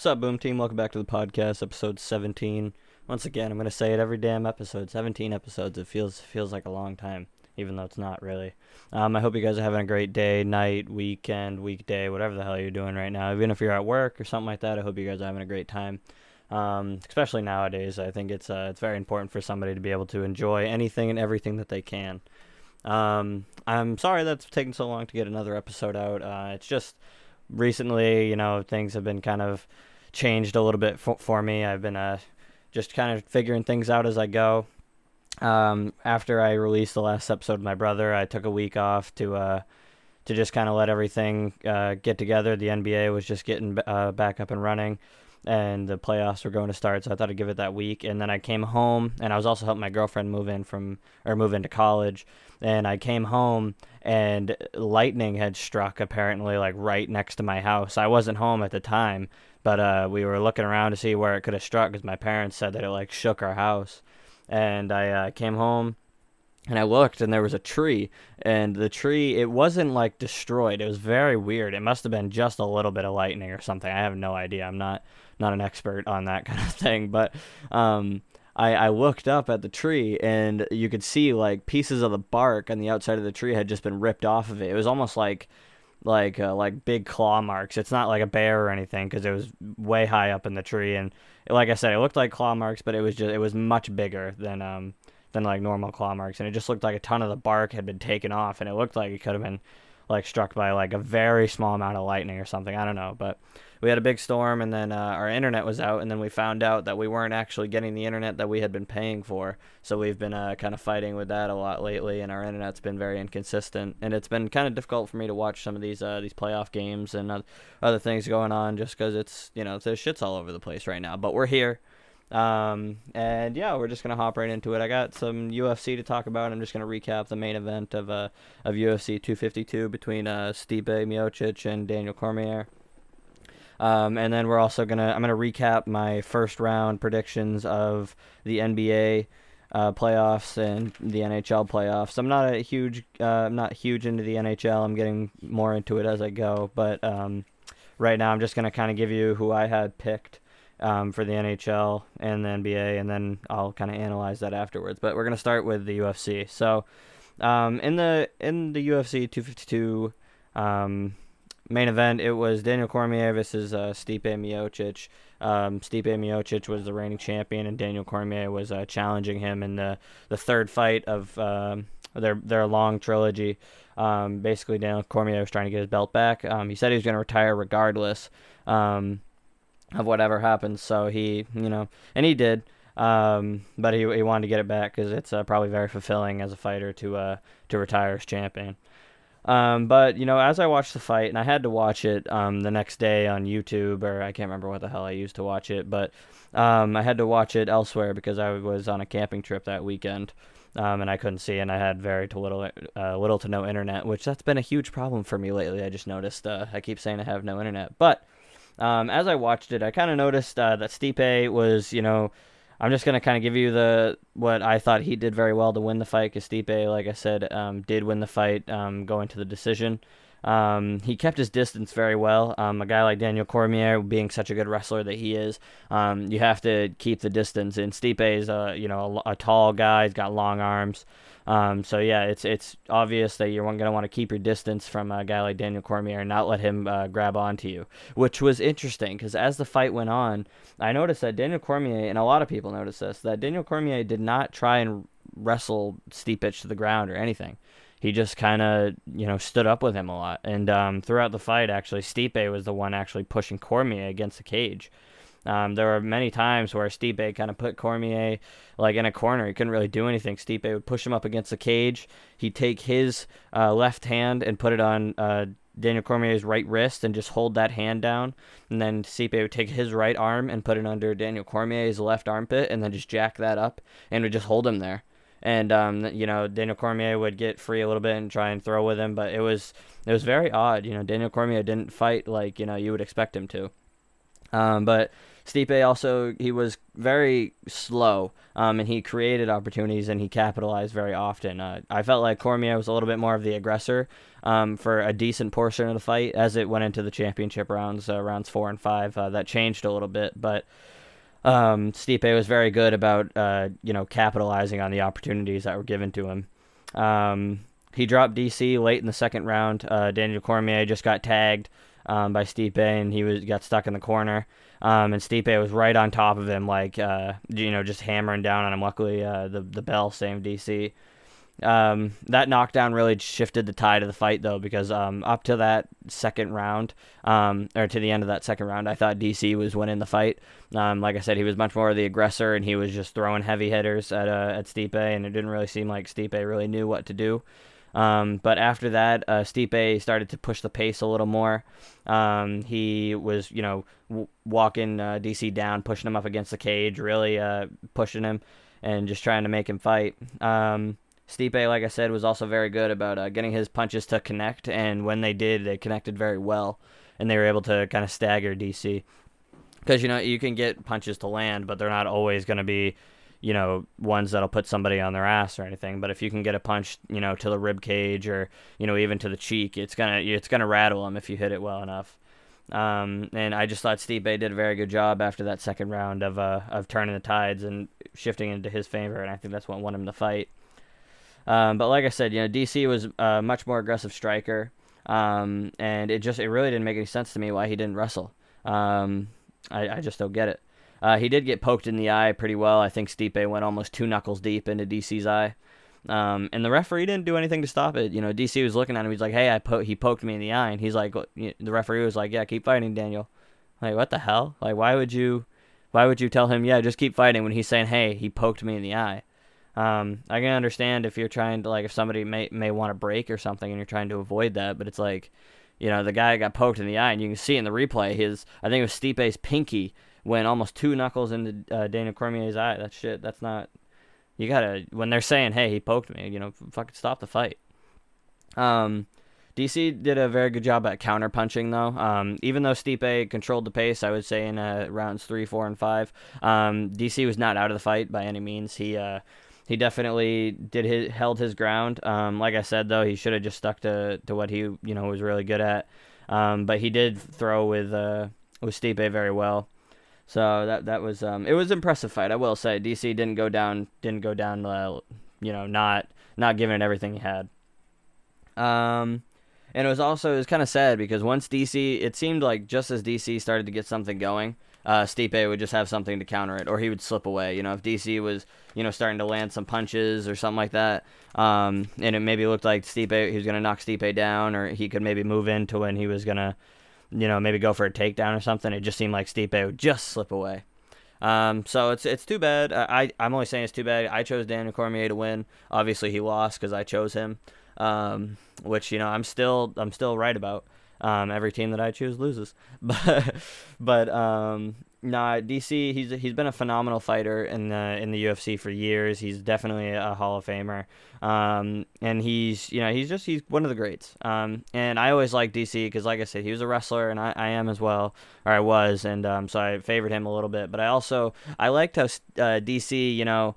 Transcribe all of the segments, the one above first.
What's up, Boom Team? Welcome back to the podcast, episode 17. Once again, I'm gonna say it every damn episode. 17 episodes. It feels feels like a long time, even though it's not really. Um, I hope you guys are having a great day, night, weekend, weekday, whatever the hell you're doing right now. Even if you're at work or something like that, I hope you guys are having a great time. Um, especially nowadays, I think it's uh, it's very important for somebody to be able to enjoy anything and everything that they can. Um, I'm sorry that's taken so long to get another episode out. Uh, it's just recently, you know, things have been kind of changed a little bit for, for me. I've been uh, just kind of figuring things out as I go. Um, after I released the last episode of my brother, I took a week off to uh, to just kind of let everything uh, get together. The NBA was just getting uh, back up and running, and the playoffs were going to start. So I thought I'd give it that week. And then I came home, and I was also helping my girlfriend move in from or move into college. And I came home, and lightning had struck apparently like right next to my house. I wasn't home at the time, but uh, we were looking around to see where it could have struck because my parents said that it like shook our house. And I uh, came home and I looked and there was a tree and the tree it wasn't like destroyed. It was very weird. It must have been just a little bit of lightning or something. I have no idea. I'm not not an expert on that kind of thing, but um I, I looked up at the tree and you could see like pieces of the bark on the outside of the tree had just been ripped off of it. It was almost like like uh, like big claw marks. It's not like a bear or anything because it was way high up in the tree and like I said, it looked like claw marks, but it was just it was much bigger than um than like normal claw marks, and it just looked like a ton of the bark had been taken off, and it looked like it could have been like struck by like a very small amount of lightning or something. I don't know, but we had a big storm, and then uh, our internet was out, and then we found out that we weren't actually getting the internet that we had been paying for. So we've been uh, kind of fighting with that a lot lately, and our internet's been very inconsistent, and it's been kind of difficult for me to watch some of these uh, these playoff games and other things going on, just because it's you know there's shits all over the place right now. But we're here. Um, and yeah, we're just gonna hop right into it. I got some UFC to talk about. I'm just gonna recap the main event of uh of UFC 252 between uh Stipe Miocic and Daniel Cormier. Um, and then we're also gonna I'm gonna recap my first round predictions of the NBA uh, playoffs and the NHL playoffs. I'm not a huge uh, I'm not huge into the NHL. I'm getting more into it as I go. But um, right now I'm just gonna kind of give you who I had picked um, for the NHL and the NBA, and then I'll kind of analyze that afterwards. But we're gonna start with the UFC. So um, in the in the UFC 252 um, main event, it was Daniel Cormier versus uh, Stipe Miocic. Um, Stipe Miocic was the reigning champion, and Daniel Cormier was uh, challenging him in the, the third fight of um, their their long trilogy. Um, basically, Daniel Cormier was trying to get his belt back. Um, he said he was going to retire regardless um, of whatever happens. So he, you know, and he did. Um, but he, he wanted to get it back because it's uh, probably very fulfilling as a fighter to uh, to retire as champion. Um, but you know, as I watched the fight, and I had to watch it um, the next day on YouTube, or I can't remember what the hell I used to watch it, but um, I had to watch it elsewhere because I was on a camping trip that weekend, um, and I couldn't see, and I had very to little, uh, little to no internet, which that's been a huge problem for me lately. I just noticed. Uh, I keep saying I have no internet, but um, as I watched it, I kind of noticed uh, that Stipe was, you know, I'm just gonna kind of give you the what I thought he did very well to win the fight. Because Stipe, like I said, um, did win the fight, um, going to the decision. Um, he kept his distance very well. Um, a guy like Daniel Cormier, being such a good wrestler that he is, um, you have to keep the distance. And Stipe is a you know a, a tall guy. He's got long arms. Um, so yeah, it's it's obvious that you're going to want to keep your distance from a guy like Daniel Cormier and not let him uh, grab onto you, which was interesting because as the fight went on, I noticed that Daniel Cormier and a lot of people noticed this that Daniel Cormier did not try and wrestle Stipe to the ground or anything. He just kind of you know stood up with him a lot, and um, throughout the fight, actually, Stipe was the one actually pushing Cormier against the cage. Um, there were many times where Stipe kind of put Cormier like in a corner. He couldn't really do anything. Stipe would push him up against the cage. He'd take his uh, left hand and put it on uh, Daniel Cormier's right wrist and just hold that hand down. And then Stipe would take his right arm and put it under Daniel Cormier's left armpit and then just jack that up and would just hold him there. And um, you know, Daniel Cormier would get free a little bit and try and throw with him, but it was it was very odd. You know, Daniel Cormier didn't fight like you know you would expect him to. Um, but Stipe also he was very slow, um, and he created opportunities and he capitalized very often. Uh, I felt like Cormier was a little bit more of the aggressor um, for a decent portion of the fight as it went into the championship rounds, uh, rounds four and five. Uh, that changed a little bit, but um, Stipe was very good about uh, you know capitalizing on the opportunities that were given to him. Um, he dropped DC late in the second round. Uh, Daniel Cormier just got tagged um, by Stipe, and he was got stuck in the corner. Um, and Stipe was right on top of him, like uh, you know, just hammering down on him. Luckily, uh, the the bell saved DC. Um, that knockdown really shifted the tide of the fight, though, because um, up to that second round, um, or to the end of that second round, I thought DC was winning the fight. Um, like I said, he was much more of the aggressor, and he was just throwing heavy hitters at uh, at Stipe, and it didn't really seem like Stipe really knew what to do. Um, but after that, uh, Stipe started to push the pace a little more. Um, he was, you know, w- walking uh, DC down, pushing him up against the cage, really uh, pushing him, and just trying to make him fight. Stipe, like I said, was also very good about uh, getting his punches to connect, and when they did, they connected very well, and they were able to kind of stagger DC. Because you know you can get punches to land, but they're not always going to be you know, ones that'll put somebody on their ass or anything. But if you can get a punch, you know, to the rib cage or you know even to the cheek, it's gonna it's gonna rattle them if you hit it well enough. Um, and I just thought Stipe did a very good job after that second round of uh, of turning the tides and shifting into his favor, and I think that's what won him the fight. Um, but like I said, you know, DC was a much more aggressive striker, um, and it just it really didn't make any sense to me why he didn't wrestle. Um, I, I just don't get it. Uh, he did get poked in the eye pretty well. I think Stipe went almost two knuckles deep into DC's eye. Um, and the referee didn't do anything to stop it. You know, DC was looking at him. He's like, "Hey, I po- he poked me in the eye," and he's like, the referee was like, "Yeah, keep fighting, Daniel." Like, what the hell? Like, why would you, why would you tell him, "Yeah, just keep fighting" when he's saying, "Hey, he poked me in the eye"? Um, I can understand if you're trying to like if somebody may may want to break or something and you're trying to avoid that, but it's like, you know, the guy got poked in the eye, and you can see in the replay his I think it was Stipe's pinky went almost two knuckles into uh, Daniel Cormier's eye. That shit. That's not. You gotta when they're saying, "Hey, he poked me," you know, fucking stop the fight. Um, DC did a very good job at counter punching, though. Um, even though Stipe controlled the pace, I would say in uh, rounds three, four, and five, um, DC was not out of the fight by any means. He uh, he definitely did his held his ground. Um, like I said, though, he should have just stuck to, to what he you know was really good at. Um, but he did throw with uh, with Stipe very well. So that that was um, it was impressive fight. I will say DC didn't go down didn't go down uh, you know not not giving it everything he had. Um, and it was also it was kind of sad because once DC it seemed like just as DC started to get something going, uh, Stipe would just have something to counter it, or he would slip away. You know, if DC was, you know, starting to land some punches or something like that, um, and it maybe looked like Stipe he was gonna knock Stipe down, or he could maybe move into when he was gonna you know, maybe go for a takedown or something. It just seemed like Stipe would just slip away. Um, so it's it's too bad. I I'm only saying it's too bad. I chose Daniel Cormier to win. Obviously, he lost because I chose him, um, which you know I'm still I'm still right about. Um, every team that I choose loses, but but um, Nah, DC. He's he's been a phenomenal fighter in the in the UFC for years. He's definitely a Hall of Famer. Um, and he's you know he's just he's one of the greats. Um, and I always like DC because like I said, he was a wrestler, and I, I am as well, or I was, and um, so I favored him a little bit. But I also I liked how uh, DC, you know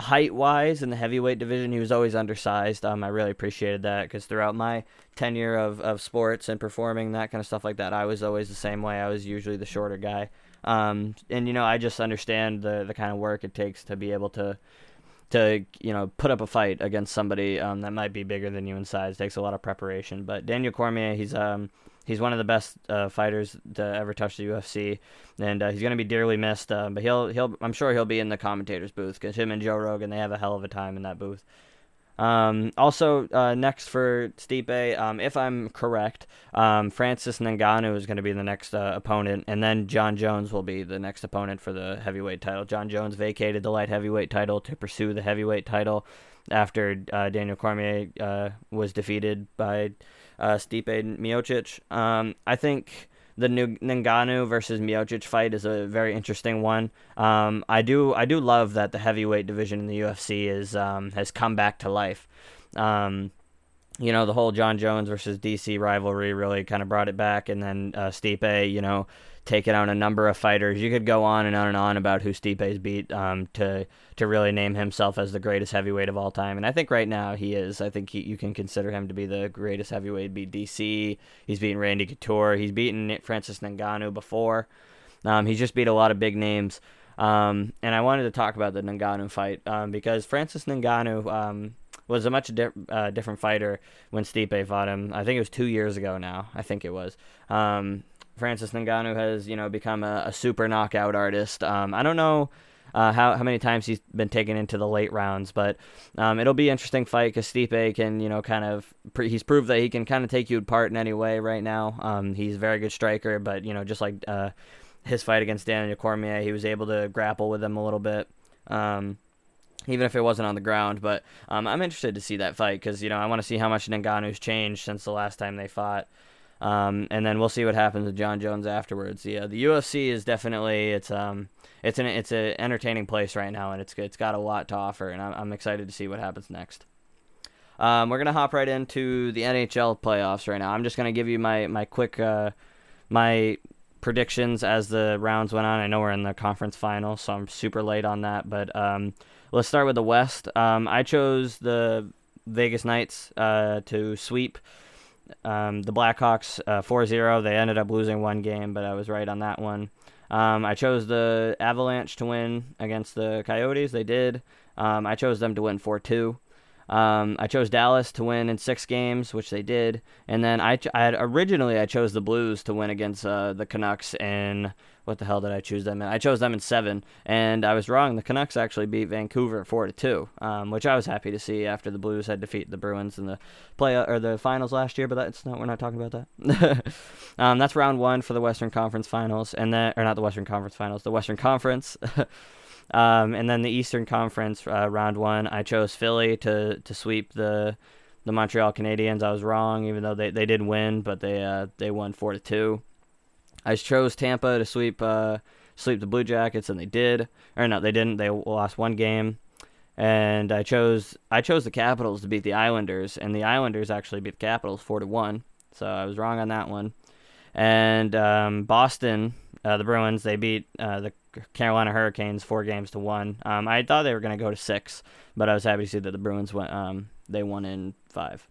height wise in the heavyweight division, he was always undersized. Um, I really appreciated that because throughout my tenure of, of sports and performing that kind of stuff like that, I was always the same way. I was usually the shorter guy. Um, and you know, I just understand the the kind of work it takes to be able to to you know put up a fight against somebody um, that might be bigger than you in size. It takes a lot of preparation. But Daniel Cormier, he's um he's one of the best uh, fighters to ever touch the UFC, and uh, he's going to be dearly missed. Uh, but he'll he'll I'm sure he'll be in the commentators booth because him and Joe Rogan they have a hell of a time in that booth. Um, also, uh, next for Stipe, um, if I'm correct, um, Francis Ngannou is going to be the next uh, opponent, and then Jon Jones will be the next opponent for the heavyweight title. Jon Jones vacated the light heavyweight title to pursue the heavyweight title after uh, Daniel Cormier was defeated by uh, Stipe Miocic. Um, I think the Ngannou versus Miocic fight is a very interesting one. Um, I do I do love that the heavyweight division in the UFC is um, has come back to life. Um, you know, the whole Jon Jones versus DC rivalry really kind of brought it back. And then uh, Stipe, you know, taken out a number of fighters. You could go on and on and on about who Stipe's beat um, to to really name himself as the greatest heavyweight of all time. And I think right now he is. I think he, you can consider him to be the greatest heavyweight. Beat DC. He's beaten Randy Couture. He's beaten Francis Ngannou before. Um, he's just beat a lot of big names. Um, and I wanted to talk about the Ngannou fight um, because Francis Ngannou um, was a much di- uh, different fighter when Stipe fought him. I think it was two years ago now. I think it was. Um, Francis Ngannou has you know become a, a super knockout artist. Um, I don't know. Uh, how, how many times he's been taken into the late rounds. But um, it'll be an interesting fight because Stipe can, you know, kind of pre- he's proved that he can kind of take you apart in any way right now. Um, he's a very good striker, but you know, just like uh, his fight against Daniel Cormier, he was able to grapple with him a little bit. Um, even if it wasn't on the ground, but um, I'm interested to see that fight because you know I want to see how much Ngannou's changed since the last time they fought. Um, and then we'll see what happens with Jon Jones afterwards. Yeah, the UFC is definitely it's um it's an it's an entertaining place right now, and it's it's got a lot to offer, and I'm, I'm excited to see what happens next. Um, we're gonna hop right into the NHL playoffs right now. I'm just gonna give you my my quick uh, my predictions as the rounds went on. I know we're in the conference final, so I'm super late on that, but um, let's start with the West. Um, I chose the Vegas Knights uh, to sweep um, the Blackhawks uh, 4-0. They ended up losing one game, but I was right on that one. Um, I chose the Avalanche to win against the Coyotes. They did. Um, I chose them to win 4-2. Um, I chose Dallas to win in six games, which they did, and then I, ch- I had originally I chose the Blues to win against uh, the Canucks in what the hell did I choose them in? I chose them in seven, and I was wrong. The Canucks actually beat Vancouver four to two, um, which I was happy to see after the Blues had defeated the Bruins in the play or the finals last year. But that's not we're not talking about that. um, that's round one for the Western Conference Finals, and then or not the Western Conference Finals, the Western Conference. Um, and then the Eastern Conference uh, round one, I chose Philly to to sweep the the Montreal Canadiens. I was wrong, even though they, they did win, but they uh, they won four to two. I chose Tampa to sweep uh, sweep the Blue Jackets, and they did. Or no, they didn't. They lost one game. And I chose I chose the Capitals to beat the Islanders, and the Islanders actually beat the Capitals four to one. So I was wrong on that one. And um, Boston, uh, the Bruins, they beat uh, the Carolina Hurricanes four games to one. Um, I thought they were going to go to six, but I was happy to see that the Bruins went. Um, they won in five.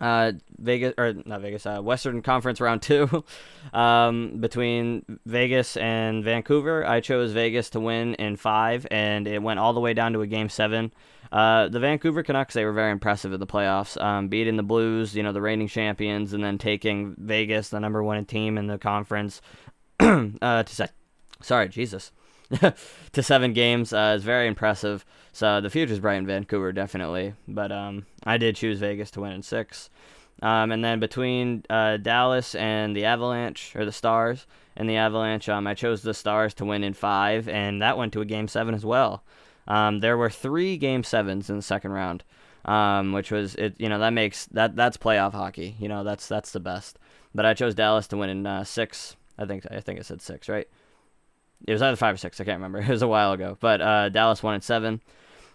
Uh, Vegas or not Vegas, uh, Western Conference round two, um, between Vegas and Vancouver. I chose Vegas to win in five, and it went all the way down to a game seven. Uh, the Vancouver Canucks they were very impressive in the playoffs, um, beating the Blues, you know, the reigning champions, and then taking Vegas, the number one team in the conference, uh, to set sorry, Jesus, to seven games uh, is very impressive. So the future's bright in Vancouver, definitely. But um, I did choose Vegas to win in six. Um, and then between uh, Dallas and the Avalanche, or the Stars and the Avalanche, um, I chose the Stars to win in five, and that went to a game seven as well. Um, there were three game sevens in the second round, um, which was it. You know that makes that that's playoff hockey. You know that's that's the best. But I chose Dallas to win in uh, six. I think I think I said six, right? It was either five or six. I can't remember. It was a while ago. But uh, Dallas won at seven.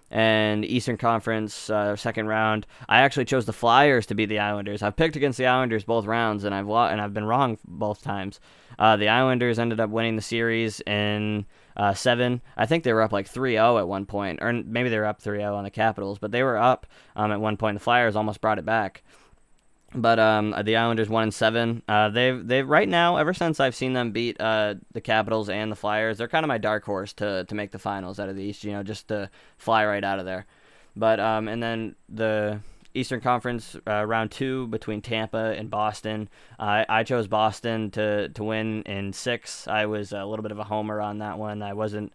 And Eastern Conference uh, second round, I actually chose the Flyers to beat the Islanders. I've picked against the Islanders both rounds, and I've lo- and I've been wrong both times. Uh, the Islanders ended up winning the series in uh, seven. I think they were up like 3-0 at one point, or maybe they were up 3-0 on the Capitals, but they were up um, at one point. The Flyers almost brought it back. But um, the Islanders one and seven. Uh, they've they right now ever since I've seen them beat uh, the Capitals and the Flyers, they're kind of my dark horse to to make the finals out of the East. You know, just to fly right out of there. But um, and then the Eastern Conference uh, round two between Tampa and Boston. I I chose Boston to to win in six. I was a little bit of a homer on that one. I wasn't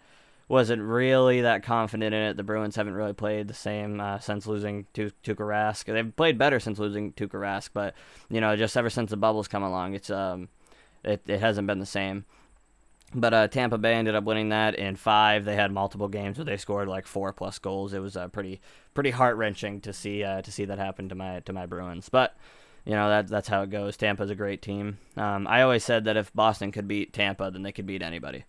wasn't really that confident in it. The Bruins haven't really played the same uh, since losing to Tuukka Rask. They've played better since losing Tuukka Rask, but you know, just ever since the bubbles come along, it's um, it it hasn't been the same. But uh, Tampa Bay ended up winning that in five. They had multiple games where they scored like four plus goals. It was uh, pretty pretty heart wrenching to see uh, to see that happen to my to my Bruins. But you know that that's how it goes. Tampa's a great team. Um, I always said that if Boston could beat Tampa, then they could beat anybody.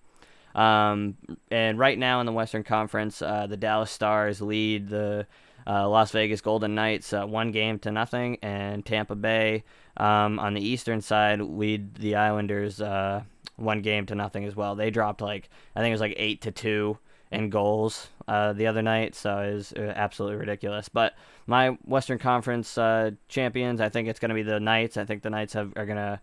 Um, and right now in the Western Conference, uh, the Dallas Stars lead the uh, Las Vegas Golden Knights uh, one game to nothing, and Tampa Bay um, on the eastern side lead the Islanders uh, one game to nothing as well. They dropped like I think it was like eight to two in goals uh, the other night, so it was uh, absolutely ridiculous. But my Western Conference uh, champions, I think it's going to be the Knights. I think the Knights have, are going to,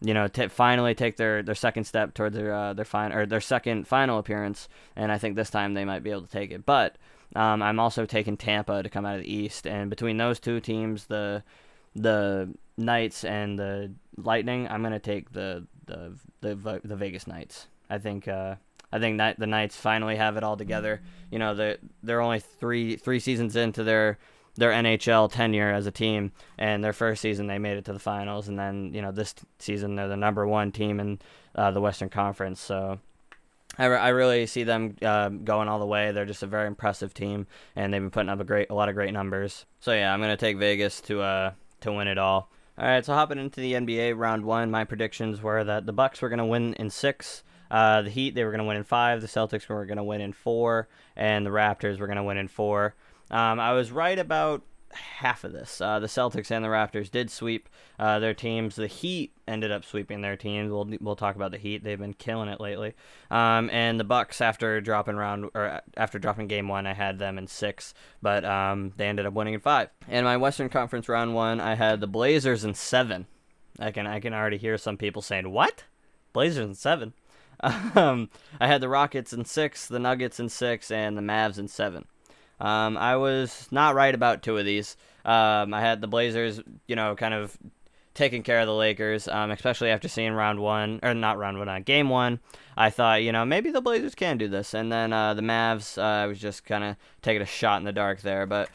you know, t- finally take their, their second step towards their uh, their final or their second final appearance, and I think this time they might be able to take it. But um, I'm also taking Tampa to come out of the East, and between those two teams, the the Knights and the Lightning, I'm to take the the the the Vegas Knights. I think. Uh, I think the Knights finally have it all together. You know, they they're only three three seasons into their their NHL tenure as a team, and their first season they made it to the finals, and then you know this season they're the number one team in uh, the Western Conference. So. I, re- I really see them uh, going all the way. They're just a very impressive team, and they've been putting up a great, a lot of great numbers. So yeah, I'm gonna take Vegas to uh to win it all. All right, so hopping into the NBA round one, my predictions were that the Bucks were gonna win in six, uh, the Heat, they were going to win in five. The Celtics were going to win in four. And the Raptors were going to win in four. Um, I was right about half of this. Uh, the Celtics and the Raptors did sweep uh, their teams. The Heat ended up sweeping their teams. We'll we'll talk about the Heat. They've been killing it lately. Um, and the Bucks after dropping round or after dropping game one, I had them in six, but um, they ended up winning in five. And my Western Conference round one, I had the Blazers in seven. I can I can already hear some people saying what? Blazers in seven. Um, I had the Rockets in six, the Nuggets in six, and the Mavs in seven. Um, I was not right about two of these. Um, I had the Blazers, you know, kind of taking care of the Lakers, um, especially after seeing round one, or not round one, uh, game one. I thought, you know, maybe the Blazers can do this. And then uh, the Mavs, uh, I was just kind of taking a shot in the dark there. But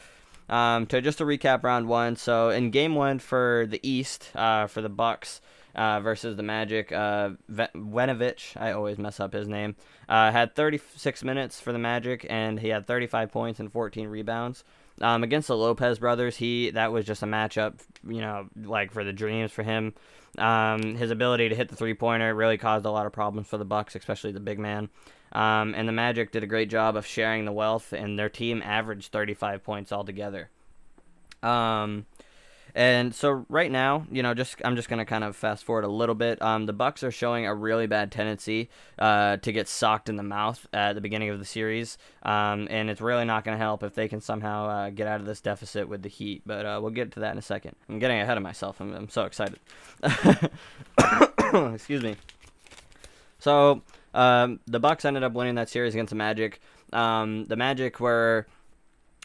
um, to just to recap round one, so in game one for the East, uh, for the Bucks, uh, versus the Magic. Uh, Winovich, I always mess up his name, uh, had 36 minutes for the Magic, and he had 35 points and 14 rebounds. Um, against the Lopez brothers, he that was just a matchup, you know, like for the dreams for him. Um, his ability to hit the three pointer really caused a lot of problems for the Bucks, especially the big man. Um, and the Magic did a great job of sharing the wealth, and their team averaged 35 points altogether. Um, and so right now, you know, just I'm just gonna kind of fast forward a little bit. Um, the Bucks are showing a really bad tendency uh, to get socked in the mouth at the beginning of the series, um, and it's really not gonna help if they can somehow uh, get out of this deficit with the Heat. But uh, we'll get to that in a second. I'm getting ahead of myself. I'm, I'm so excited. Excuse me. So um, the Bucks ended up winning that series against the Magic. Um, the Magic were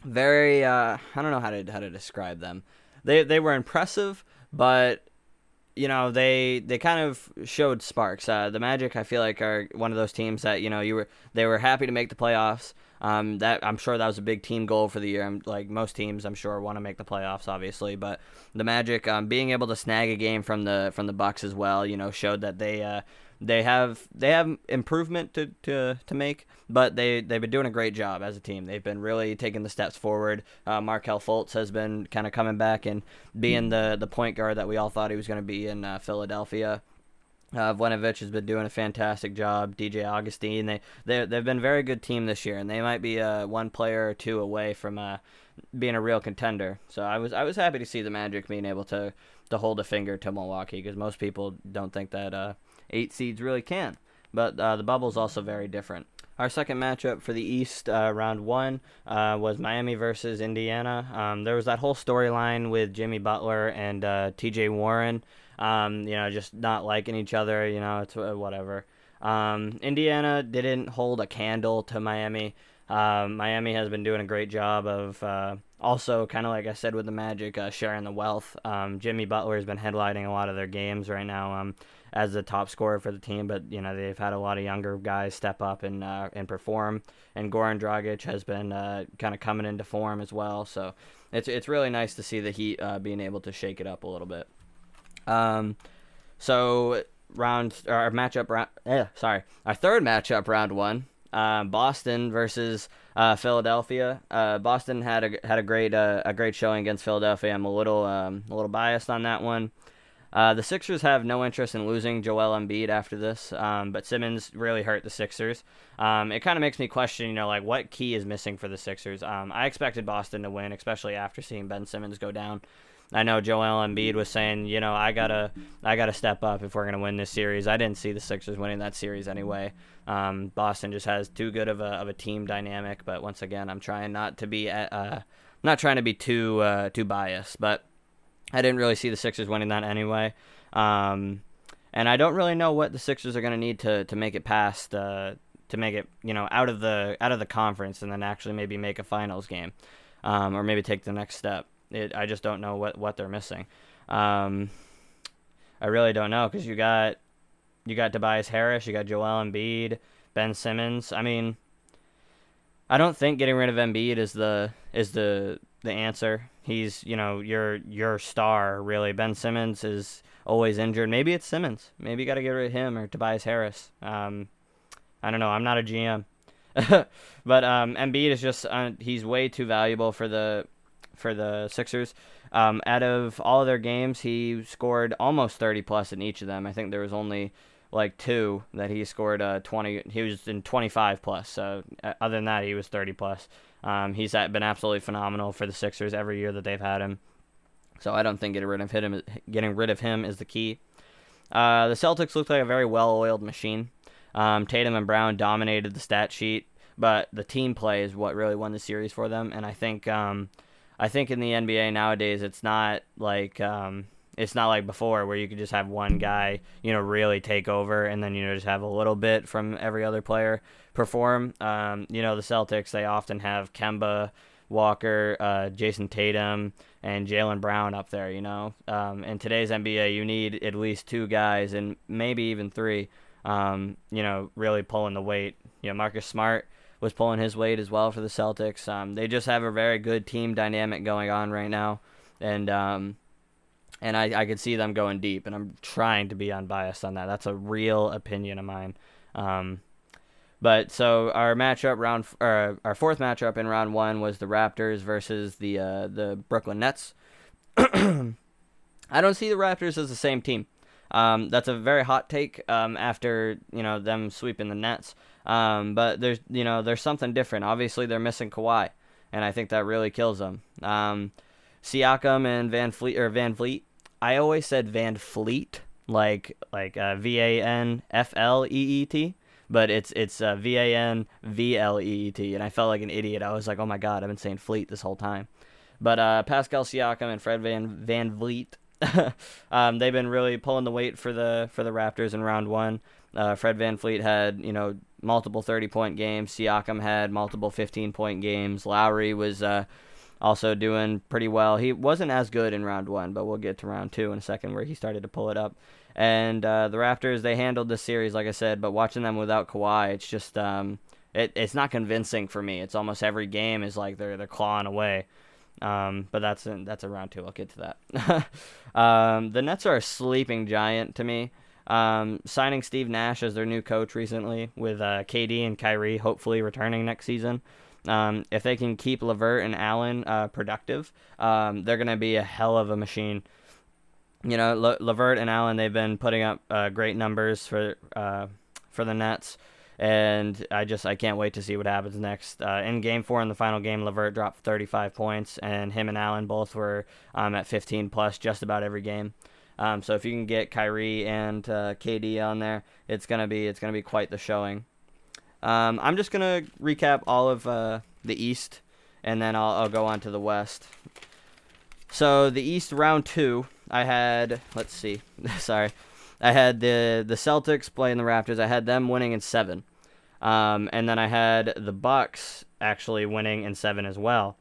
very uh, I don't know how to how to describe them they they were impressive, but you know they they kind of showed sparks. Uh, the Magic, I feel like, are one of those teams that you know you were they were happy to make the playoffs. Um, that I'm sure that was a big team goal for the year. I'm, like most teams, I'm sure want to make the playoffs, obviously. But the Magic, um, being able to snag a game from the from the Bucks as well, you know, showed that they uh, they have they have improvement to, to, to make, but they they've been doing a great job as a team. They've been really taking the steps forward. Uh, Markelle Fultz has been kind of coming back and being the the point guard that we all thought he was going to be in uh, Philadelphia. Uh, Winovich has been doing a fantastic job. DJ Augustin, they they they've been a very good team this year, and they might be uh, one player or two away from uh, being a real contender. So I was I was happy to see the Magic being able to to hold a finger to Milwaukee because most people don't think that uh, eight seeds really can. But uh, the bubble is also very different. Our second matchup for the East, uh, round one, uh, was Miami versus Indiana. Um, there was that whole storyline with Jimmy Butler and uh, T.J. Warren. Um, you know, just not liking each other. You know, it's uh, whatever. Um, Indiana didn't hold a candle to Miami. Um, Miami has been doing a great job of uh, also kind of like I said with the Magic, uh, sharing the wealth. Um, Jimmy Butler has been headlining a lot of their games right now. Um, as the top scorer for the team, but you know they've had a lot of younger guys step up and uh, and perform. And Goran Dragic has been uh, kind of coming into form as well. So it's it's really nice to see the Heat uh, being able to shake it up a little bit. Um, so round our matchup round. Eh, sorry, our third matchup round one. Um, Boston versus uh, Philadelphia. Uh, Boston had a had a great uh, a great showing against Philadelphia. I'm a little um, a little biased on that one. Uh, the Sixers have no interest in losing Joel Embiid after this, um, but Simmons really hurt the Sixers. Um, it kind of makes me question, you know, like what key is missing for the Sixers. Um, I expected Boston to win, especially after seeing Ben Simmons go down. I know Joel Embiid was saying, you know, I gotta, I gotta step up if we're gonna win this series. I didn't see the Sixers winning that series anyway. Um, Boston just has too good of a of a team dynamic. But once again, I'm trying not to be, uh, not trying to be too uh, too biased, but I didn't really see the Sixers winning that anyway. Um, and I don't really know what the Sixers are gonna need to to make it past. Uh, to make it, you know, out of the out of the conference, and then actually maybe make a finals game, um, or maybe take the next step. It, I just don't know what, what they're missing. Um, I really don't know because you got you got Tobias Harris, you got Joel Embiid, Ben Simmons. I mean, I don't think getting rid of Embiid is the is the the answer. He's you know your your star really. Ben Simmons is always injured. Maybe it's Simmons. Maybe you got to get rid of him or Tobias Harris. Um, I don't know. I'm not a GM, but um, Embiid is just uh, he's way too valuable for the for the Sixers. Um, out of all of their games, he scored almost 30 plus in each of them. I think there was only like two that he scored uh, 20. He was in 25 plus. So uh, other than that, he was 30 plus. Um, he's been absolutely phenomenal for the Sixers every year that they've had him. So I don't think getting rid of him, getting rid of him is the key. Uh, the Celtics looked like a very well-oiled machine. Um, Tatum and Brown dominated the stat sheet, but the team play is what really won the series for them. And I think um, I think in the NBA nowadays, it's not like um, it's not like before where you could just have one guy, you know, really take over, and then you know just have a little bit from every other player perform. Um, you know, the Celtics they often have Kemba, Walker, uh, Jayson Tatum, and Jaylen Brown up there. You know, um, in today's NBA, you need at least two guys, and maybe even three. Um, you know, really pulling the weight. You know, Marcus Smart was pulling his weight as well for the Celtics. Um, they just have a very good team dynamic going on right now, and um, and I, I could see them going deep. And I'm trying to be unbiased on that. That's a real opinion of mine. Um, but so our matchup round, or our fourth matchup in round one was the Raptors versus the uh, the Brooklyn Nets. I don't see the Raptors as the same team. Um, that's a very hot take um, after you know them sweeping the Nets. Um, but there's you know there's something different. Obviously they're missing Kawhi, and I think that really kills them. Um, Siakam and VanVleet or VanVleet. I always said Van Fleet, like like uh, V A N F L E E T, but it's it's uh, V A N V L E E T, and I felt like an idiot. I was like, oh my god, I've been saying Fleet this whole time. But uh, Pascal Siakam and Fred Van VanVleet um, they've been really pulling the weight for the for the Raptors in round one. Uh, Fred VanVleet had you know multiple 30 point games. Siakam had multiple 15 point games. Lowry was uh, also doing pretty well. He wasn't as good in round one, but we'll get to round two in a second where he started to pull it up. And uh, the Raptors they handled the series like I said, but watching them without Kawhi, it's just um, it, it's not convincing for me. It's almost every game is like they're they're clawing away. Um, but that's in, that's a round two. I'll get to that. um, the Nets are a sleeping giant to me. Um, signing Steve Nash as their new coach recently, with uh, KD and Kyrie hopefully returning next season. Um, if they can keep LeVert and Allen uh, productive, um, they're going to be a hell of a machine. You know, LeVert and Allen, they've been putting up uh, great numbers for uh, for the Nets and I just I can't wait to see what happens next. Uh, in Game Four, in the final game, LeVert dropped 35 points, and him and Allen both were um, at 15 plus just about every game. Um, so if you can get Kyrie and uh, KD on there, it's gonna be it's gonna be quite the showing. Um, I'm just gonna recap all of uh, the East, and then I'll, I'll go on to the West. So the East round two, I had let's see, sorry, I had the the Celtics playing the Raptors. I had them winning in seven. Um, and then I had the Bucks actually winning in seven as well.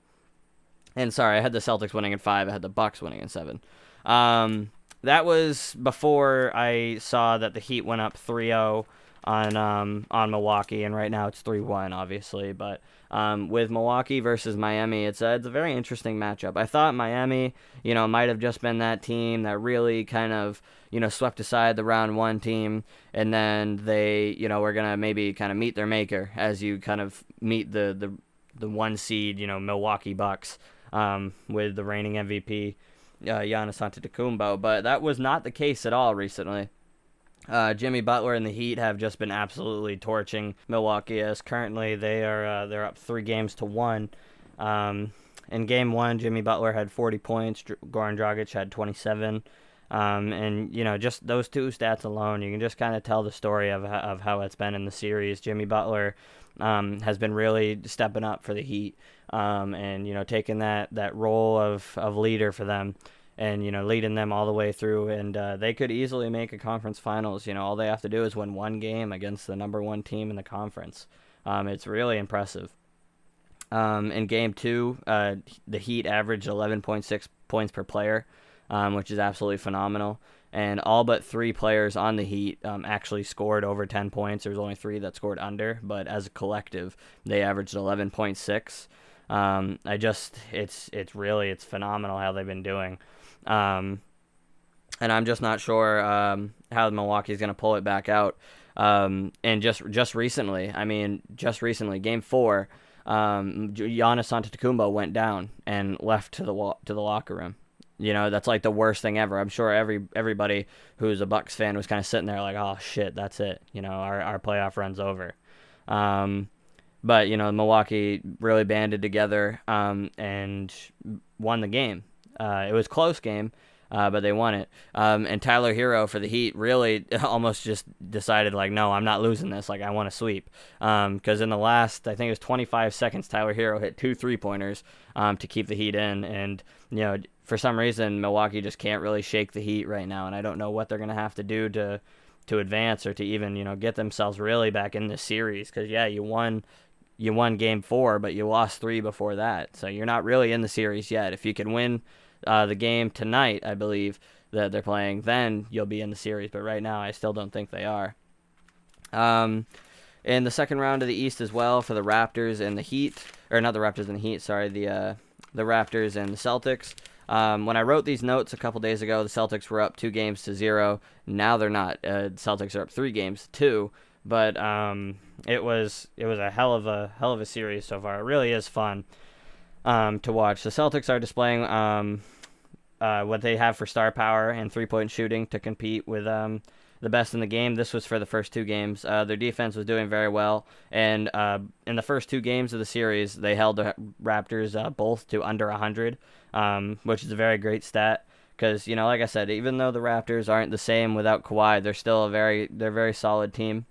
And sorry, I had the Celtics winning in five. I had the Bucks winning in seven. Um, that was before I saw that the Heat went up 3-0 on um, on Milwaukee, and right now it's 3-1, obviously. But um, with Milwaukee versus Miami, it's a, it's a very interesting matchup. I thought Miami, you know, might have just been that team that really kind of, you know, swept aside the round one team, and then they, you know, were gonna maybe kind of meet their maker as you kind of meet the the the one seed, you know, Milwaukee Bucks um, with the reigning MVP. uh, Giannis Antetokounmpo, but that was not the case at all recently. Uh, Jimmy Butler and the Heat have just been absolutely torching Milwaukee. As currently they are uh, they're up three games to one. Um, in game one, Jimmy Butler had 40 points. Goran Dragic had 27. Um, and you know, just those two stats alone, you can just kind of tell the story of of how it's been in the series. Jimmy Butler um, has been really stepping up for the Heat, um, and you know, taking that that role of of leader for them and you know leading them all the way through and uh, they could easily make a conference finals. You know all they have to do is win one game against the number one team in the conference. Um, it's really impressive. Um, in game two uh, the heat averaged 11.6 points per player um, which is absolutely phenomenal. And all but three players on the heat um, actually scored over 10 points. There was only three that scored under but as a collective they averaged 11.6 um, I just it's it's really it's phenomenal how they've been doing. Um, and I'm just not sure um, how Milwaukee's going to pull it back out. Um, and just just recently, I mean, just recently, Game Four, um, Giannis Antetokounmpo went down and left to the wa- to the locker room. You know, that's like the worst thing ever. I'm sure every everybody who's a Bucks fan was kind of sitting there like, "Oh shit, that's it." You know, our our playoff run's over. Um, but you know, Milwaukee really banded together um, and won the game. Uh, it was close game, uh, but they won it. Um, and Tyler Herro for the Heat really almost just decided like, no, I'm not losing this. Like I want to sweep. Because um, in the last, I think it was 25 seconds, Tyler Herro hit two three pointers um, to keep the Heat in, and you know for some reason Milwaukee just can't really shake the Heat right now, and I don't know what they're gonna have to do to to advance or to even you know get themselves really back in this series. Because yeah, you won you won game four, but you lost three before that. So you're not really in the series yet. If you can win uh, the game tonight, I believe that they're playing, then you'll be in the series. But right now, I still don't think they are. Um, in the second round of the East as well for the Raptors and the Heat, or not the Raptors and the Heat, sorry, the uh, the Raptors and the Celtics. Um, when I wrote these notes a couple days ago, the Celtics were up two games to zero. Now they're not. Uh, Celtics are up three games to two. But um, it was it was a hell of a hell of a series so far. It really is fun um, to watch. The Celtics are displaying um, uh, what they have for star power and three point shooting to compete with um, the best in the game. This was for the first two games. Uh, their defense was doing very well, and uh, in the first two games of the series, they held the Raptors both to under 100, um, which is a very great stat. Because you know, like I said, even though the Raptors aren't the same without Kawhi, they're still a very they're a very solid team.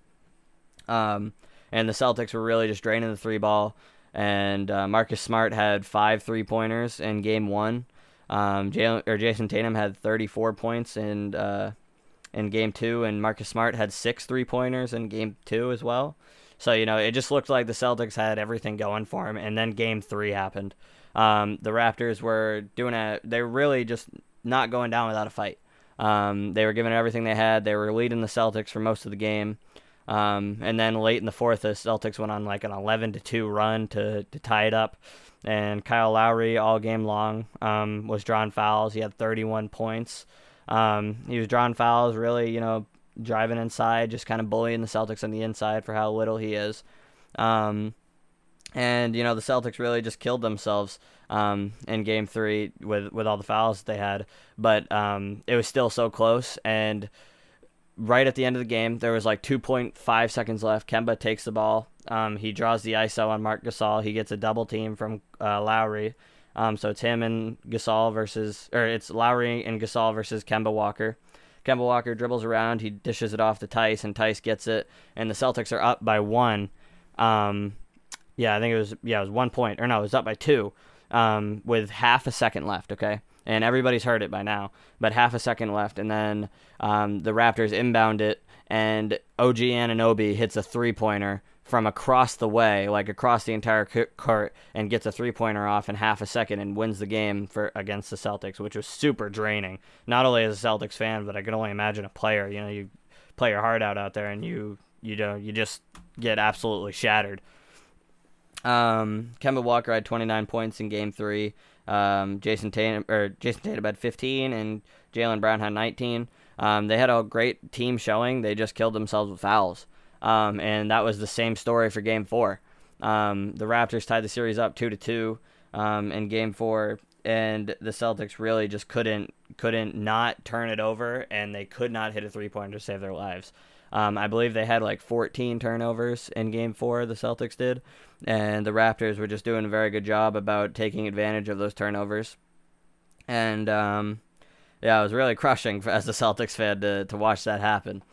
Um, and the Celtics were really just draining the three ball and uh, Marcus Smart had five three pointers in game one. Um, or Jayson Tatum had 34 points in uh, in game two, and Marcus Smart had six three pointers in game two as well. So you know, it just looked like the Celtics had everything going for them, and then game three happened. Um, the Raptors were doing a, they were really just not going down without a fight. Um, they were giving everything they had. They were leading the Celtics for most of the game. Um, and then late in the fourth, the Celtics went on like an 11 to 2 run to, to tie it up. And Kyle Lowry, all game long, um, was drawing fouls. He had 31 points. Um, he was drawing fouls, really, you know, driving inside, just kind of bullying the Celtics on the inside for how little he is. Um, and you know the Celtics really just killed themselves um, in Game Three with with all the fouls that they had, but um, it was still so close. And right at the end of the game, there was like 2.5 seconds left. Kemba takes the ball. Um, he draws the ISO on Marc Gasol. He gets a double team from uh, Lowry. Um, so it's him and Gasol versus, or it's Lowry and Gasol versus Kemba Walker. Kemba Walker dribbles around. He dishes it off to Theis, and Theis gets it. And the Celtics are up by one. Um, yeah, I think it was yeah, it was one point, or no, it was up by two, um, with half a second left. Okay, and everybody's heard it by now. But half a second left, and then um, the Raptors inbound it, and OG Anunoby hits a three pointer from across the way, like across the entire court, and gets a three pointer off in half a second and wins the game for against the Celtics, which was super draining. Not only as a Celtics fan, but I can only imagine a player. You know, you play your heart out out there, and you you know you just get absolutely shattered. Um, Kemba Walker had 29 points in Game Three. Um, Jayson Tatum or Jayson Tatum had 15 and Jaylen Brown had 19. Um, they had a great team showing. They just killed themselves with fouls, um, and that was the same story for Game Four. Um, the Raptors tied the series up two to two um, in Game Four. and the Celtics really just couldn't couldn't not turn it over, and they could not hit a three pointer to save their lives. Um, I believe they had like 14 turnovers in Game Four. The Celtics did, and the Raptors were just doing a very good job about taking advantage of those turnovers. And um, yeah, it was really crushing as a Celtics fan to to watch that happen.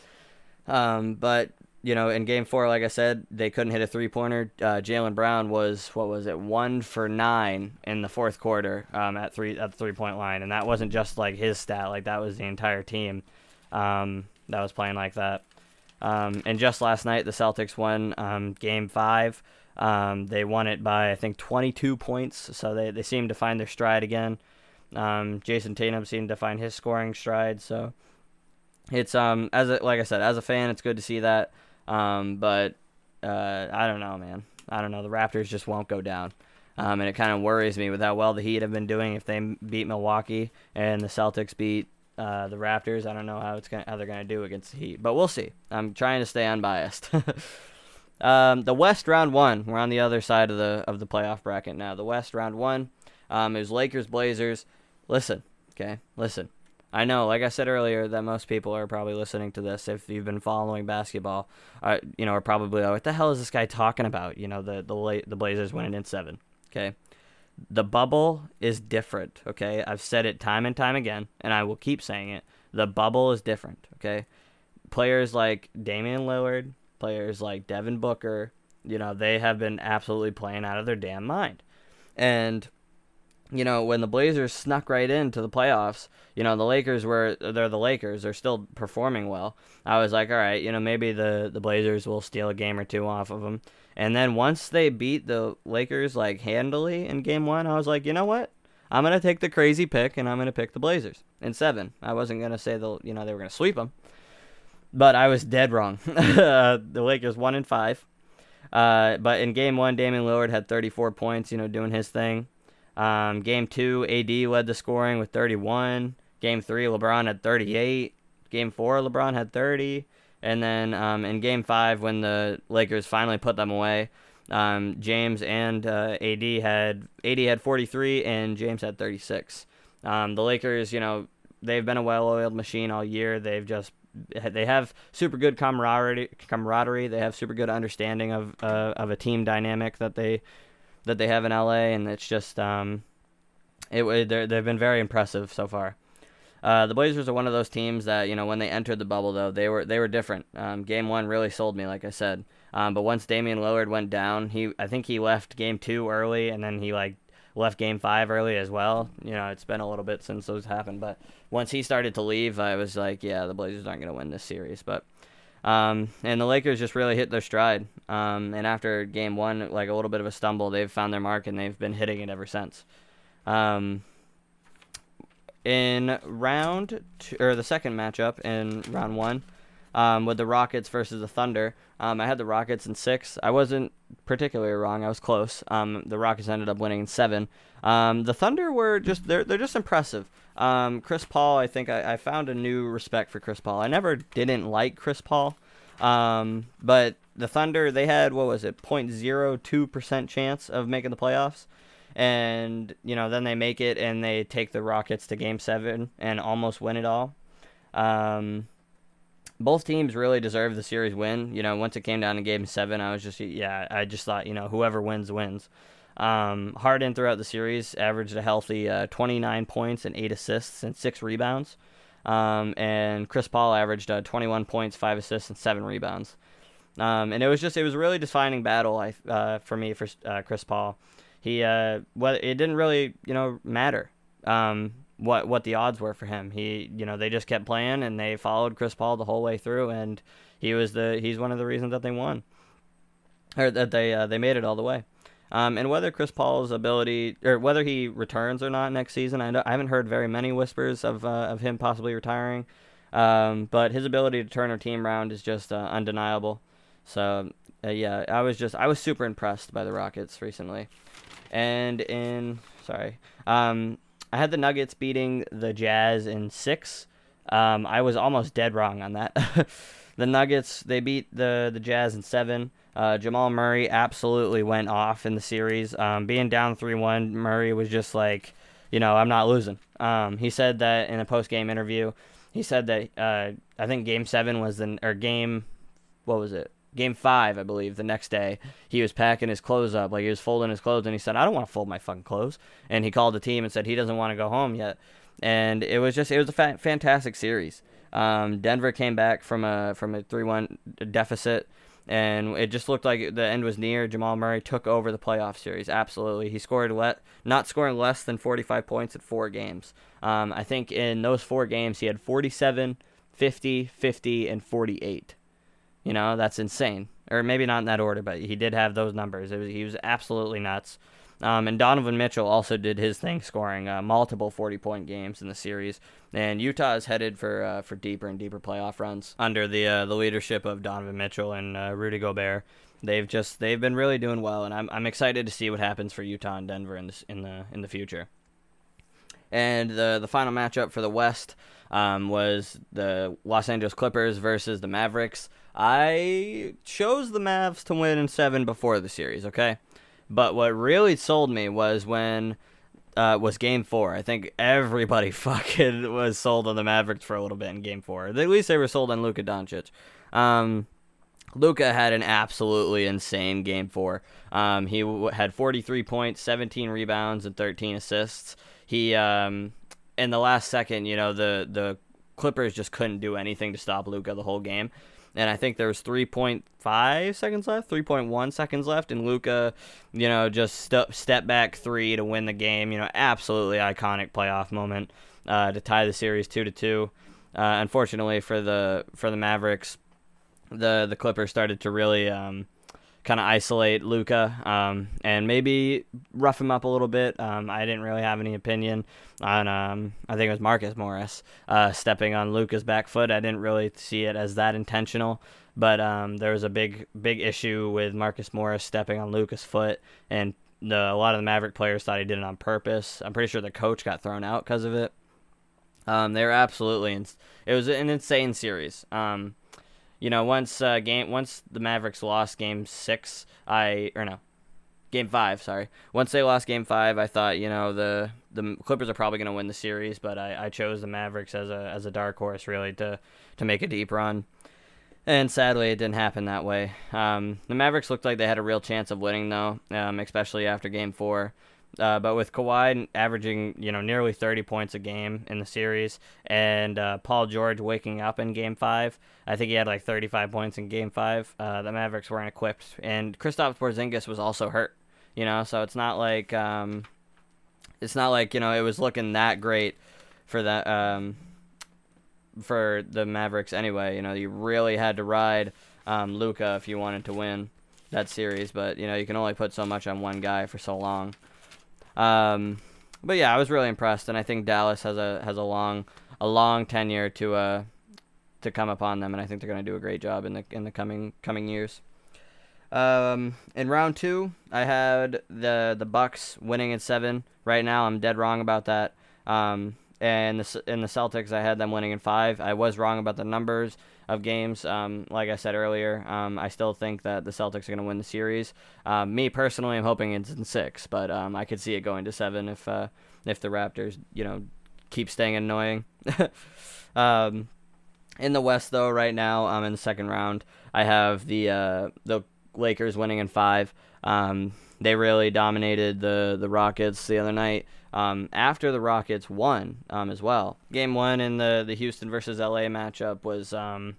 Um, but you know, in game four, like I said, they couldn't hit a three pointer. Uh, Jaylen Brown was what was it, one for nine in the fourth quarter um, at three at the three point line, and that wasn't just like his stat; like that was the entire team um, that was playing like that. Um, and just last night, the Celtics won um, game five. Um, they won it by I think 22 points, so they they seemed to find their stride again. Um, Jayson Tatum seemed to find his scoring stride, so it's um as a, like I said, as a fan, it's good to see that. Um, but uh, I don't know, man. I don't know. The Raptors just won't go down. Um, and it kind of worries me with how well the Heat have been doing. If they beat Milwaukee and the Celtics beat uh, the Raptors, I don't know how it's gonna, how they're gonna do against the Heat, but we'll see. I'm trying to stay unbiased. um, the West round one, we're on the other side of the of the playoff bracket now. The West round one, um, is Lakers Blazers. Listen, okay, listen. I know, like I said earlier, that most people are probably listening to this if you've been following basketball. Uh, you know, are probably like, what the hell is this guy talking about? You know, the the the Blazers winning in seven. Okay, the bubble is different. Okay, I've said it time and time again, and I will keep saying it. The bubble is different. Okay, players like Damian Lillard, players like Devin Booker, you know, they have been absolutely playing out of their damn mind, and you know, when the Blazers snuck right into the playoffs, you know, the Lakers were they're the Lakers, they're still performing well. I was like, all right, you know, maybe the the Blazers will steal a game or two off of them. And then once they beat the Lakers like handily in game 1, I was like, you know what? I'm going to take the crazy pick and I'm going to pick the Blazers in 7. I wasn't going to say the, you know, they were going to sweep them. But I was dead wrong. the Lakers 1 and 5. Uh, but in game 1, Damian Lillard had 34 points, you know, doing his thing. Um, game two, AD led the scoring with 31. Game three, LeBron had 38. Game four, LeBron had 30. And then um, in game five, when the Lakers finally put them away, um, James and uh, AD had AD had 43 and James had 36. Um, the Lakers, you know, they've been a well-oiled machine all year. They've just they have super good camaraderie. Camaraderie. They have super good understanding of uh, of a team dynamic that they that they have in LA, and it's just um, it they've been very impressive so far. Uh, the Blazers are one of those teams that you know when they entered the bubble though they were they were different. Um, game one really sold me, like I said. Um, but once Damian Lillard went down, he I think he left game two early, and then he like left game five early as well. You know, it's been a little bit since those happened, but once he started to leave, I was like, yeah, the Blazers aren't going to win this series. But um, and the Lakers just really hit their stride. Um, and after game one, like a little bit of a stumble, they've found their mark and they've been hitting it ever since. Um, in round two, or the second matchup in round one, um, with the Rockets versus the Thunder, um, I had the Rockets in six. I wasn't particularly wrong. I was close. Um, the Rockets ended up winning in seven. the Thunder were just they're they're just impressive. Um, Chris Paul, I think I, I, found a new respect for Chris Paul. I never didn't like Chris Paul, um, but the Thunder they had what was it, 0.02 percent chance of making the playoffs, and you know then they make it and they take the Rockets to Game Seven and almost win it all. Um, both teams really deserve the series win. You know, once it came down to Game Seven, I was just yeah, I just thought you know whoever wins wins. Um, Harden throughout the series averaged a healthy uh, 29 points and eight assists and six rebounds. Um, and Chris Paul averaged uh, 21 points, five assists, and seven rebounds. Um, and it was just it was a really defining battle I, uh, for me for uh, Chris Paul. He uh, well, it didn't really you know matter um, what what the odds were for him. He you know they just kept playing and they followed Chris Paul the whole way through, and he was the he's one of the reasons that they won or that they uh, they made it all the way. Um, and whether Chris Paul's ability, or whether he returns or not next season, I, I haven't heard very many whispers of uh, of him possibly retiring. Um, but his ability to turn a team around is just uh, undeniable. So uh, yeah, I was just I was super impressed by the Rockets recently. And in sorry, um, I had the Nuggets beating the Jazz in six. Um, I was almost dead wrong on that. the Nuggets they beat the the Jazz in seven. Uh, Jamal Murray absolutely went off in the series. Um, being down 3 1, Murray was just like you know, I'm not losing. Um, he said that in a post game interview. He said that uh, I think Game Seven was the or Game, what was it? Game Five, I believe. The next day, he was packing his clothes up, like he was folding his clothes, and he said, "I don't want to fold my fucking clothes." And he called the team and said he doesn't want to go home yet. And it was just it was a fa- fantastic series. Um, Denver came back from a from a three one deficit and it just looked like the end was near. Jamal Murray took over the playoff series. Absolutely, he scored le- not scoring less than 45 points in four games. Um, I think in those four games he had 47, 50, 50, and 48. You know that's insane. Or maybe not in that order, but he did have those numbers. Was, he was absolutely nuts. Um, and Donovan Mitchell also did his thing, scoring uh, multiple 40 point games in the series. And Utah is headed for uh, for deeper and deeper playoff runs under the uh, the leadership of Donovan Mitchell and uh, Rudy Gobert. They've just they've been really doing well, and I'm I'm excited to see what happens for Utah and Denver in this, in the in the future. And the the final matchup for the West um, was the Los Angeles Clippers versus the Mavericks. I chose the Mavs to win in seven before the series. Okay, but what really sold me was when uh, was Game Four. I think everybody fucking was sold on the Mavericks for a little bit in Game Four. At least they were sold on Luka Doncic. Um, Luka had an absolutely insane Game Four. Um, he w- had 43 points, 17 rebounds, and 13 assists. He um, in the last second, you know, the the Clippers just couldn't do anything to stop Luka the whole game and I think there was 3.5 seconds left, 3.1 seconds left, and Luka, you know, just st- step back three to win the game. You know, absolutely iconic playoff moment uh, to tie the series two to two. Uh, unfortunately for the for the Mavericks, the the Clippers started to really um, kind of isolate Luka um, and maybe rough him up a little bit. Um, I didn't really have any opinion on. Um, I think it was Marcus Morris uh, stepping on Luka's back foot. I didn't really see it as that intentional, but um, there was a big big issue with Marcus Morris stepping on Luka's foot, and the, a lot of the Maverick players thought he did it on purpose. I'm pretty sure the coach got thrown out because of it. Um, they were absolutely. Ins- it was an insane series. Um, you know, once uh, game once the Mavericks lost game six, I or no, game five. Sorry, once they lost game five, I thought you know the the Clippers are probably going to win the series, but I, I chose the Mavericks as a as a dark horse really to to make a deep run. And sadly, it didn't happen that way. Um, the Mavericks looked like they had a real chance of winning, though, um, especially after Game Four. Uh, but with Kawhi averaging, you know, nearly 30 points a game in the series, and uh, Paul George waking up in Game Five, I think he had like 35 points in Game Five. Uh, the Mavericks weren't equipped, and Kristaps Porzingis was also hurt. You know, so it's not like um, it's not like you know it was looking that great for that um, for the Mavericks anyway. You know, you really had to ride um, Luka if you wanted to win that series, but you know you can only put so much on one guy for so long. Um, but yeah, I was really impressed, and I think Dallas has a has a long a long tenure to uh to come upon them, and I think they're going to do a great job in the in the coming coming years. Um, in round two, I had the the Bucks winning in seven. Right now, I'm dead wrong about that. Um, and the in the Celtics, I had them winning in five. I was wrong about the numbers of games. Um, like I said earlier, um, I still think that the Celtics are going to win the series. Um, me personally, I'm hoping it's in six, but um, I could see it going to seven if uh, if the Raptors, you know, keep staying annoying. Um, in the West, though, right now, I'm in the second round. I have the uh, the Lakers winning in five. Um, they really dominated the the Rockets the other night. Um, after the Rockets won um, as well. Game one in the, the Houston versus LA matchup was um,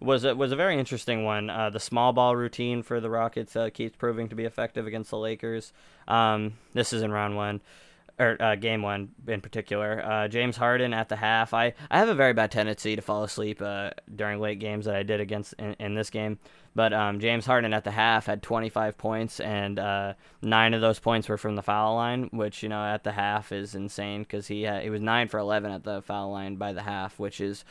was a, was a very interesting one. Uh, the small ball routine for the Rockets uh, keeps proving to be effective against the Lakers. Um, this is in round one or uh, game one in particular. Uh, James Harden at the half. I, I have a very bad tendency to fall asleep uh, during late games that I did against in, in this game. But um, James Harden at the half had 25 points, and uh, nine of those points were from the foul line, which you know at the half is insane because he had, he was nine for 11 at the foul line by the half, which is,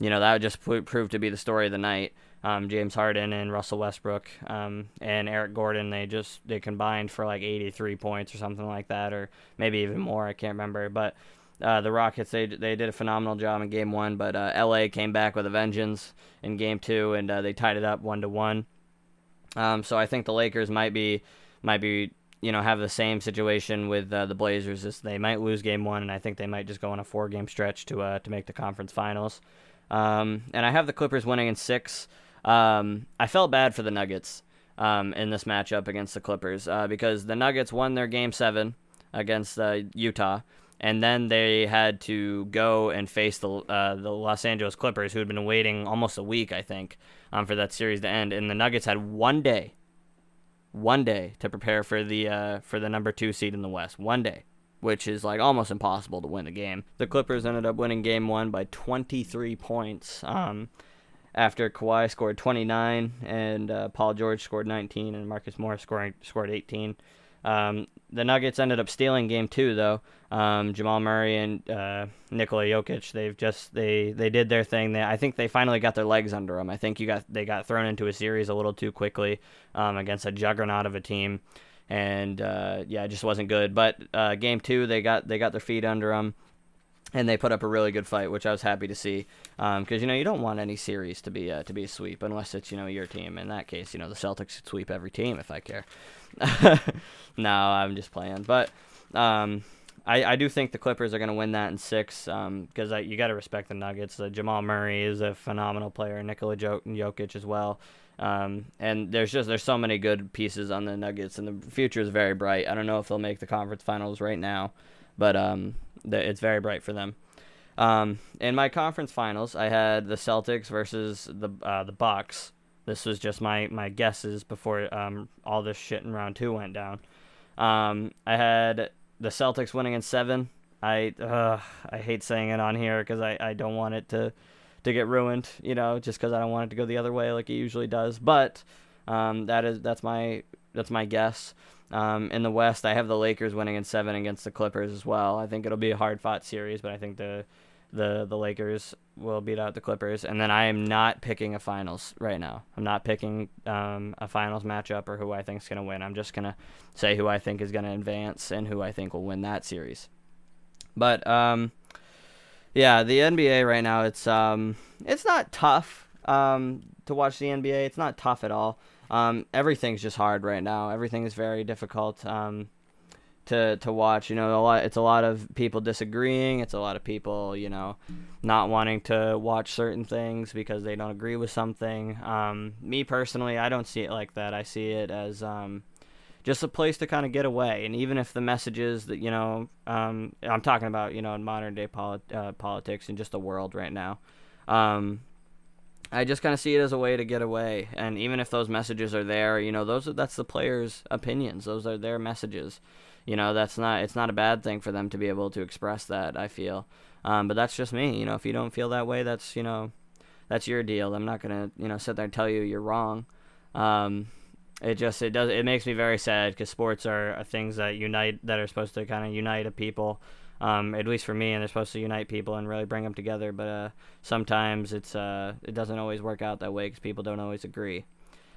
you know, that would just prove to be the story of the night. Um, James Harden and Russell Westbrook um, and Eric Gordon, they just they combined for like 83 points or something like that, or maybe even more. I can't remember, but. Uh, the Rockets they they did a phenomenal job in Game One, but uh, LA came back with a vengeance in Game Two, and uh, they tied it up one to one. Um, so I think the Lakers might be might be you know, have the same situation with uh, the Blazers. They might lose game one, and I think they might just go on a four game stretch to uh, to make the conference finals. Um, and I have the Clippers winning in six. Um, I felt bad for the Nuggets um, in this matchup against the Clippers uh, because the Nuggets won their game seven against Utah, and then they had to go and face the uh, the Los Angeles Clippers, who had been waiting almost a week, I think, um, for that series to end. And the Nuggets had one day, one day to prepare for the uh, for the number two seed in the West. One day, which is like almost impossible to win the game. The Clippers ended up winning Game One by 23 points. Um, after Kawhi scored 29 and uh, Paul George scored 19 and Marcus Morris scoring scored 18. Um, the Nuggets ended up stealing game two, though. Um, Jamal Murray and uh, Nikola Jokic, they've just they they did their thing. They, I think they finally got their legs under them. I think you got they got thrown into a series a little too quickly um, against a juggernaut of a team, and uh, yeah, it just wasn't good. But uh, game two, they got they got their feet under them and they put up a really good fight, which I was happy to see. Because um, you know you don't want any series to be uh, to be a sweep unless it's you know your team. In that case, you know the Celtics should sweep every team if I care. no, I'm just playing, but um, I, I do think the Clippers are going to win that in six because um, you got to respect the Nuggets. Uh, Jamal Murray is a phenomenal player, Nikola Jokic as well. Um, and there's just there's so many good pieces on the Nuggets, and the future is very bright. I don't know if they'll make the conference finals right now, but um, it's very bright for them. Um, in my conference finals, I had the Celtics versus the uh, the Bucks. This was just my my guesses before um, all this shit in round two went down. Um, I had the Celtics winning in seven. I uh, I hate saying it on here because I, I don't want it to to get ruined. You know, just because I don't want it to go the other way like it usually does. But um, that is that's my that's my guess. Um, in the West, I have the Lakers winning in seven against the Clippers as well. I think it'll be a hard fought series, but I think the the the Lakers will beat out the Clippers. And then I am not picking a finals right now. I'm not picking um, a finals matchup or who I think is going to win. I'm just going to say who I think is going to advance and who I think will win that series. But um, yeah, the NBA right now it's um, it's not tough um, to watch the NBA. It's not tough at all. Um, everything's just hard right now. Everything is very difficult um, to to watch. You know, a lot. It's a lot of people disagreeing. It's a lot of people, you know, not wanting to watch certain things because they don't agree with something. Um, me personally, I don't see it like that. I see it as um, just a place to kind of get away. And even if the messages that you know, um, I'm talking about, you know, in modern day polit- uh, politics and just the world right now. Um, I just kind of see it as a way to get away, and even if those messages are there, you know, those are, that's the players' opinions. Those are their messages. You know, that's not it's not a bad thing for them to be able to express that. I feel, um, but that's just me. You know, if you don't feel that way, that's you know, that's your deal. I'm not gonna you know sit there and tell you you're wrong. Um, it just it does it makes me very sad because sports are, are things that unite that are supposed to kind of unite a people um, at least for me, and they're supposed to unite people and really bring them together. But uh, sometimes it's uh, it doesn't always work out that way because people don't always agree.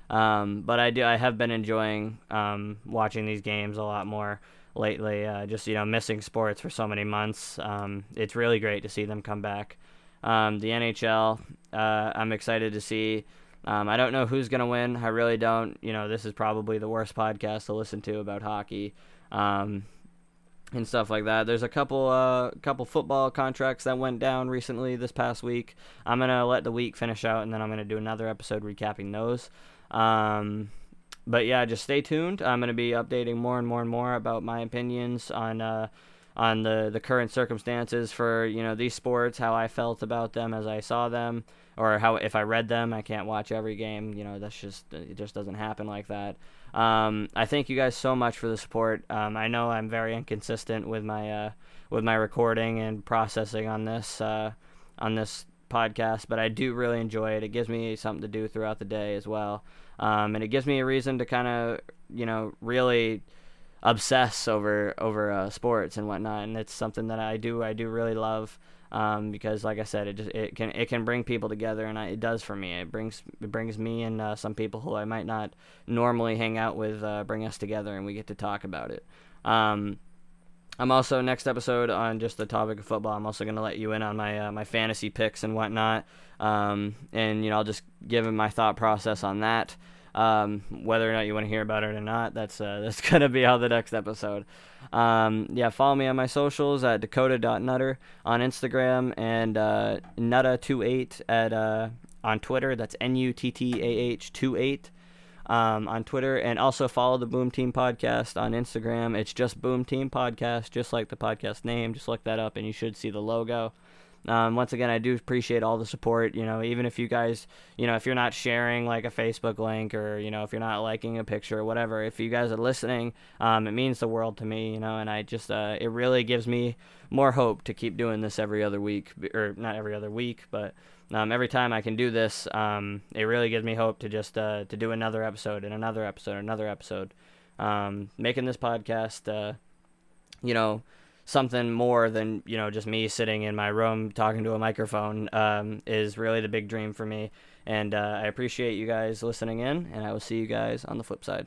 Um, but I do I have been enjoying um, watching these games a lot more lately. Uh, just you know missing sports for so many months. Um, it's really great to see them come back. Um, the NHL, uh, I'm excited to see. Um, I don't know who's gonna win. I really don't. You know, this is probably the worst podcast to listen to about hockey. And stuff like that. There's a couple uh couple football contracts that went down recently this past week. I'm gonna let the week finish out, and then I'm gonna do another episode recapping those. Um, but yeah, just stay tuned. I'm gonna be updating more and more and more about my opinions on uh on the the current circumstances for you know these sports, how I felt about them as I saw them, or how if I read them. I can't watch every game. You know, that's just it just doesn't happen like that. Um, I thank you guys so much for the support. Um, I know I'm very inconsistent with my uh, with my recording and processing on this uh, on this podcast, but I do really enjoy it. It gives me something to do throughout the day as well, um, and it gives me a reason to kind of you know really obsess over over uh, sports and whatnot. And it's something that I do I do really love um, because like I said, it just it can it can bring people together, and I, it does for me. It brings it brings me and uh, some people who I might not normally hang out with, uh, bring us together, and we get to talk about it. Um, I'm also next episode on just the topic of football. I'm also gonna let you in on my uh, my fantasy picks and whatnot, um, and you know I'll just give my thought process on that. Um, whether or not you want to hear about it or not, that's uh, that's gonna be on the next episode. Um, yeah, follow me on my socials at dakota.nutter on Instagram and uh, nutta28 at uh, on Twitter. That's N U T T A H 28 um, on Twitter, and also follow the Boom Team Podcast on Instagram. It's just Boom Team Podcast, just like the podcast name. Just look that up, and you should see the logo. Um, once again, I do appreciate all the support. You know, even if you guys, you know, if you're not sharing like a Facebook link or you know, if you're not liking a picture or whatever, if you guys are listening, um, it means the world to me. You know, and I just, uh, it really gives me more hope to keep doing this every other week, or not every other week, but um, every time I can do this, um, it really gives me hope to just uh, to do another episode and another episode, and another episode. Um, making this podcast, uh, you know, something more than you know just me sitting in my room talking to a microphone um, is really the big dream for me. And uh, I appreciate you guys listening in, and I will see you guys on the flip side.